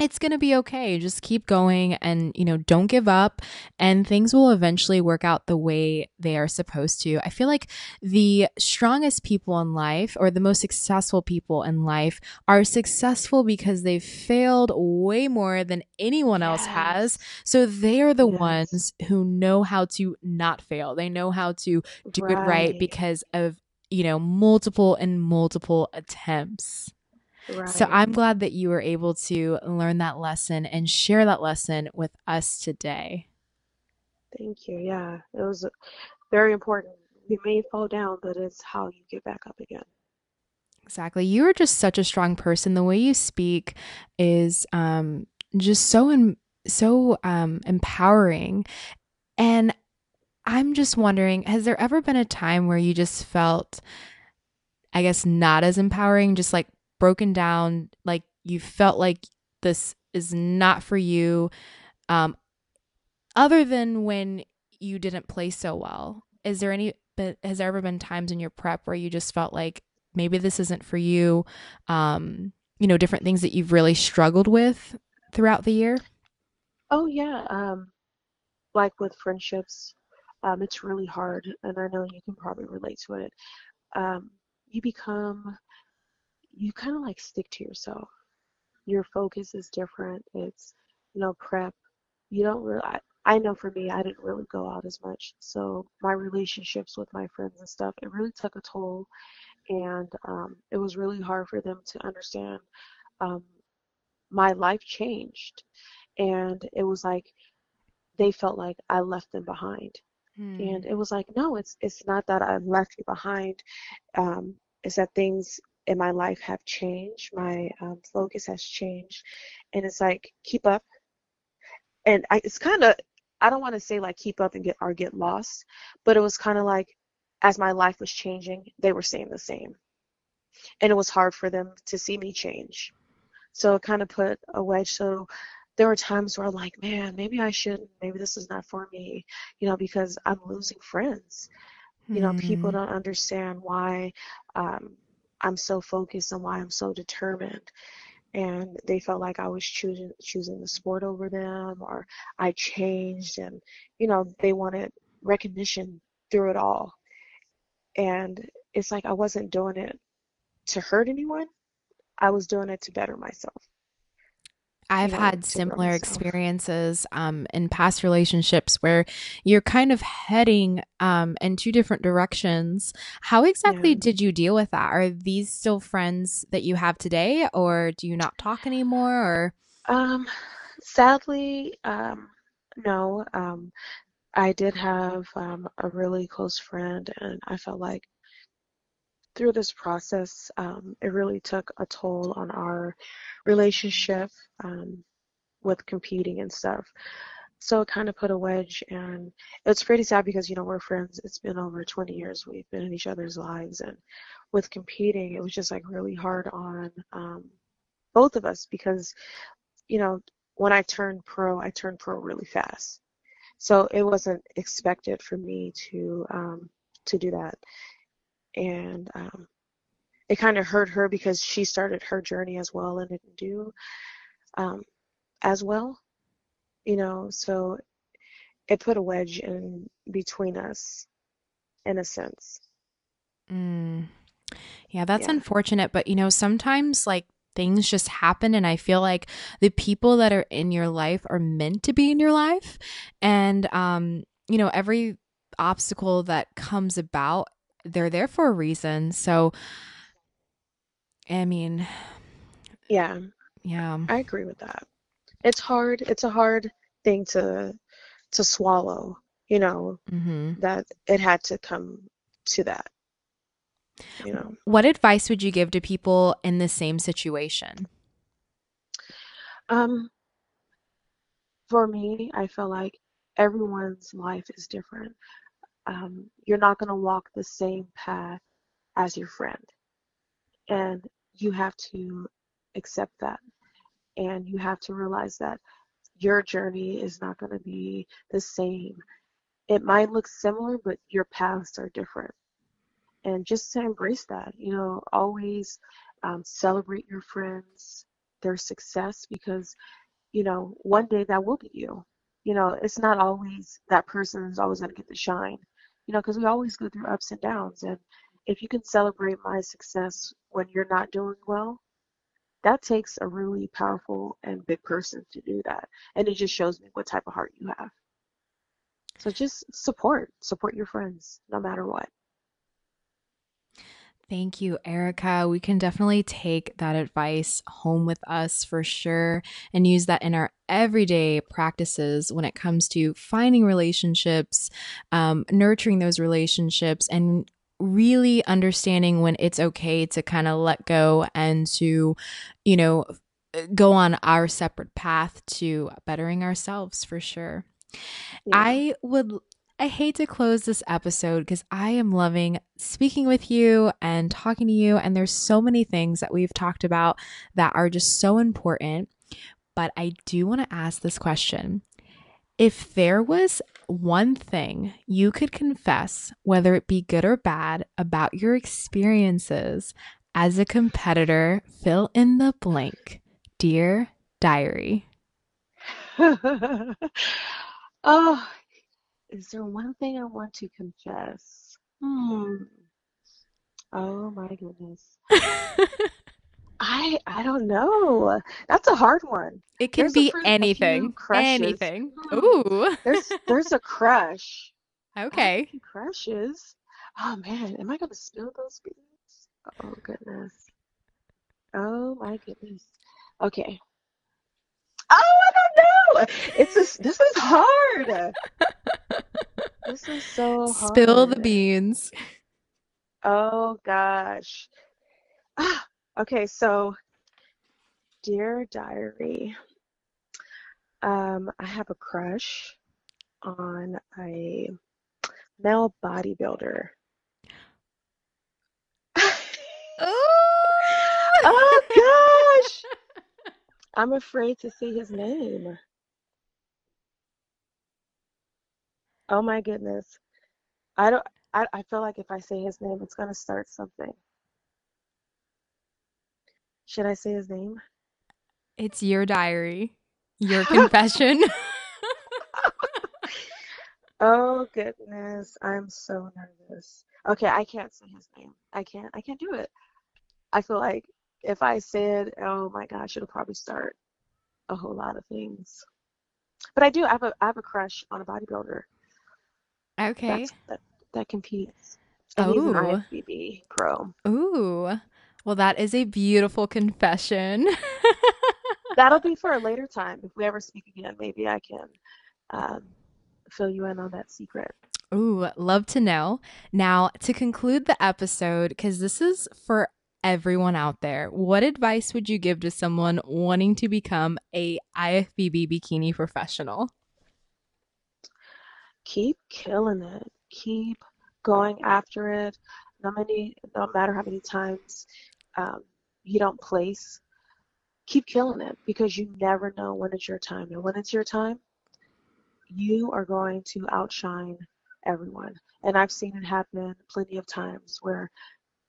it's going to be okay. Just keep going and, you know, don't give up and things will eventually work out the way they are supposed to. I feel like the strongest people in life or the most successful people in life are successful because they've failed way more than anyone yes. else has. So they are the yes. ones who know how to not fail. They know how to do right. it right because of, you know, multiple and multiple attempts. Right. So I'm glad that you were able to learn that lesson and share that lesson with us today. Thank you. Yeah, it was very important. You may fall down, but it's how you get back up again. Exactly. You are just such a strong person. The way you speak is um, just so so um, empowering. And I'm just wondering, has there ever been a time where you just felt, I guess, not as empowering, just like broken down, like you felt like this is not for you, um, other than when you didn't play so well? Is there any, but has there ever been times in your prep where you just felt like maybe this isn't for you? Um, you know, different things that you've really struggled with throughout the year? Oh, yeah. Um, like with friendships, um, it's really hard, and I know you can probably relate to it. Um, you become you kind of like stick to yourself. Your focus is different. It's, you know, prep. You don't really, I, I know for me, I didn't really go out as much. So my relationships with my friends and stuff, it really took a toll. And um, it was really hard for them to understand um, my life changed. And it was like they felt like I left them behind. Hmm. And it was like, no, it's it's not that I left you behind. Um, it's that things in my life have changed. My um, focus has changed, and it's like keep up. And I, it's kind of I don't want to say like keep up and get or get lost, but it was kind of like as my life was changing, they were staying the same, and it was hard for them to see me change. So it kind of put a wedge. So there were times where I'm like, man, maybe I shouldn't. Maybe this is not for me, you know, because I'm losing friends. You know, mm-hmm. people don't understand why um, I'm so focused on why I'm so determined. And they felt like I was choosing choosing the sport over them or I changed and you know, they wanted recognition through it all. And it's like I wasn't doing it to hurt anyone. I was doing it to better myself. I've had similar experiences um, in past relationships where you're kind of heading um, in two different directions. How exactly yeah. did you deal with that? Are these still friends that you have today, or do you not talk anymore? Or um, sadly, um, no. Um, I did have um, a really close friend, and I felt like through this process, um, it really took a toll on our relationship um, with competing and stuff. So it kind of put a wedge, and it's pretty sad because you know we're friends. It's been over 20 years we've been in each other's lives, and with competing, it was just like really hard on um, both of us because you know when I turned pro, I turned pro really fast, so it wasn't expected for me to um, to do that and um, it kind of hurt her because she started her journey as well and didn't do um, as well, you know. So it put a wedge in between us, in a sense. Mm. Yeah, that's yeah. unfortunate, but you know, sometimes like things just happen and i feel like the people that are in your life are meant to be in your life and um you know every obstacle that comes about they're there for a reason. So, I mean, yeah, yeah, I agree with that. It's hard. It's a hard thing to to swallow. You know mm-hmm. that it had to come to that. You know, what advice would you give to people in the same situation? Um, for me, I feel like everyone's life is different um, you're not going to walk the same path as your friend. And you have to accept that. And you have to realize that your journey is not going to be the same. It might look similar, but your paths are different. And just to embrace that, you know, always um, celebrate your friends, their success, because, you know, one day that will be you. You know, it's not always that person is always going to get the shine, you know, because we always go through ups and downs. And if you can celebrate my success when you're not doing well, that takes a really powerful and big person to do that. And it just shows me what type of heart you have. So just support, support your friends no matter what. Thank you, Erika. We can definitely take that advice home with us for sure and use that in our everyday practices when it comes to finding relationships, um, nurturing those relationships, and really understanding when it's okay to kind of let go and to, you know, go on our separate path to bettering ourselves for sure. Yeah. I would I hate to close this episode because I am loving speaking with you and talking to you and there's so many things that we've talked about that are just so important. But I do want to ask this question. If there was one thing you could confess, whether it be good or bad, about your experiences as a competitor, fill in the blank. Dear Diary. oh, is there one thing I want to confess? Hmm. Oh my goodness. I I don't know. That's a hard one. It can there's be a, anything. Anything. Hmm. Ooh. there's there's a crush. Okay. Crushes. Oh man, am I gonna spill those beans? Oh goodness. Oh my goodness. Okay. Oh, I don't know. It's just, this is hard. this is so hard. Spill the beans. Oh gosh. Ah, Okay, so dear diary, um, I have a crush on a male bodybuilder. oh gosh! I'm afraid to say his name. Oh my goodness. I don't I, I feel like if I say his name it's gonna start something. Should I say his name? It's your diary, your confession. oh goodness, I'm so nervous. Okay, I can't say his name. I can't. I can't do it. I feel like if I said, "Oh my gosh," it'll probably start a whole lot of things. But I do. I have a. I have a crush on a bodybuilder. Okay. that that competes. And oh. he's an IFBB pro. Ooh. Well, that is a beautiful confession. That'll be for a later time. If we ever speak again, maybe I can um, fill you in on that secret. Ooh, love to know. Now, to conclude the episode, because this is for everyone out there, what advice would you give to someone wanting to become a IFBB bikini professional? Keep killing it. Keep going after it. No many, no matter how many times um, you don't place, keep killing it because you never know when it's your time. And when it's your time, you are going to outshine everyone. And I've seen it happen plenty of times where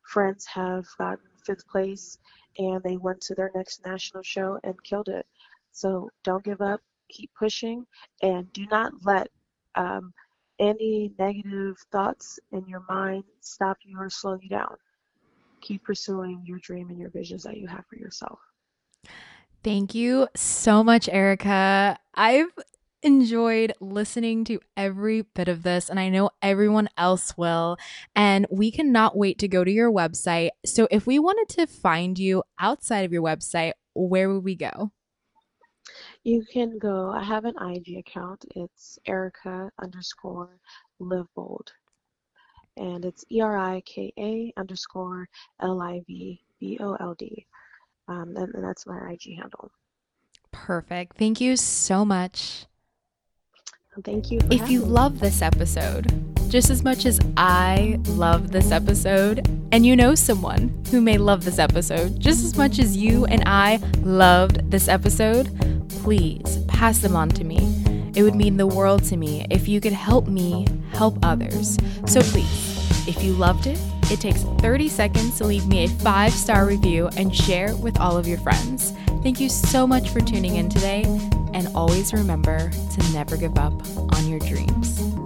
friends have gotten fifth place and they went to their next national show and killed it. So don't give up, keep pushing, and do not let um, any negative thoughts in your mind stop you or slow you down keep pursuing your dream and your visions that you have for yourself. Thank you so much, Erika. I've enjoyed listening to every bit of this, and I know everyone else will. And we cannot wait to go to your website. So, if we wanted to find you outside of your website, where would we go? You can go, I have an IG account. It's Erika underscore Liv Bold and it's E R I K A underscore L I V B O L D. Um, and, and that's my IG handle. Perfect. Thank you so much. Thank you. if you love this episode, just as much as I love this episode, and you know someone who may love this episode just as much as you and I loved this episode, please pass them on to me. It would mean the world to me if you could help me help others. So please, if you loved it, it takes 30 seconds to leave me a five star review and share with all of your friends. Thank you so much for tuning in today, and always remember to never give up on your dreams.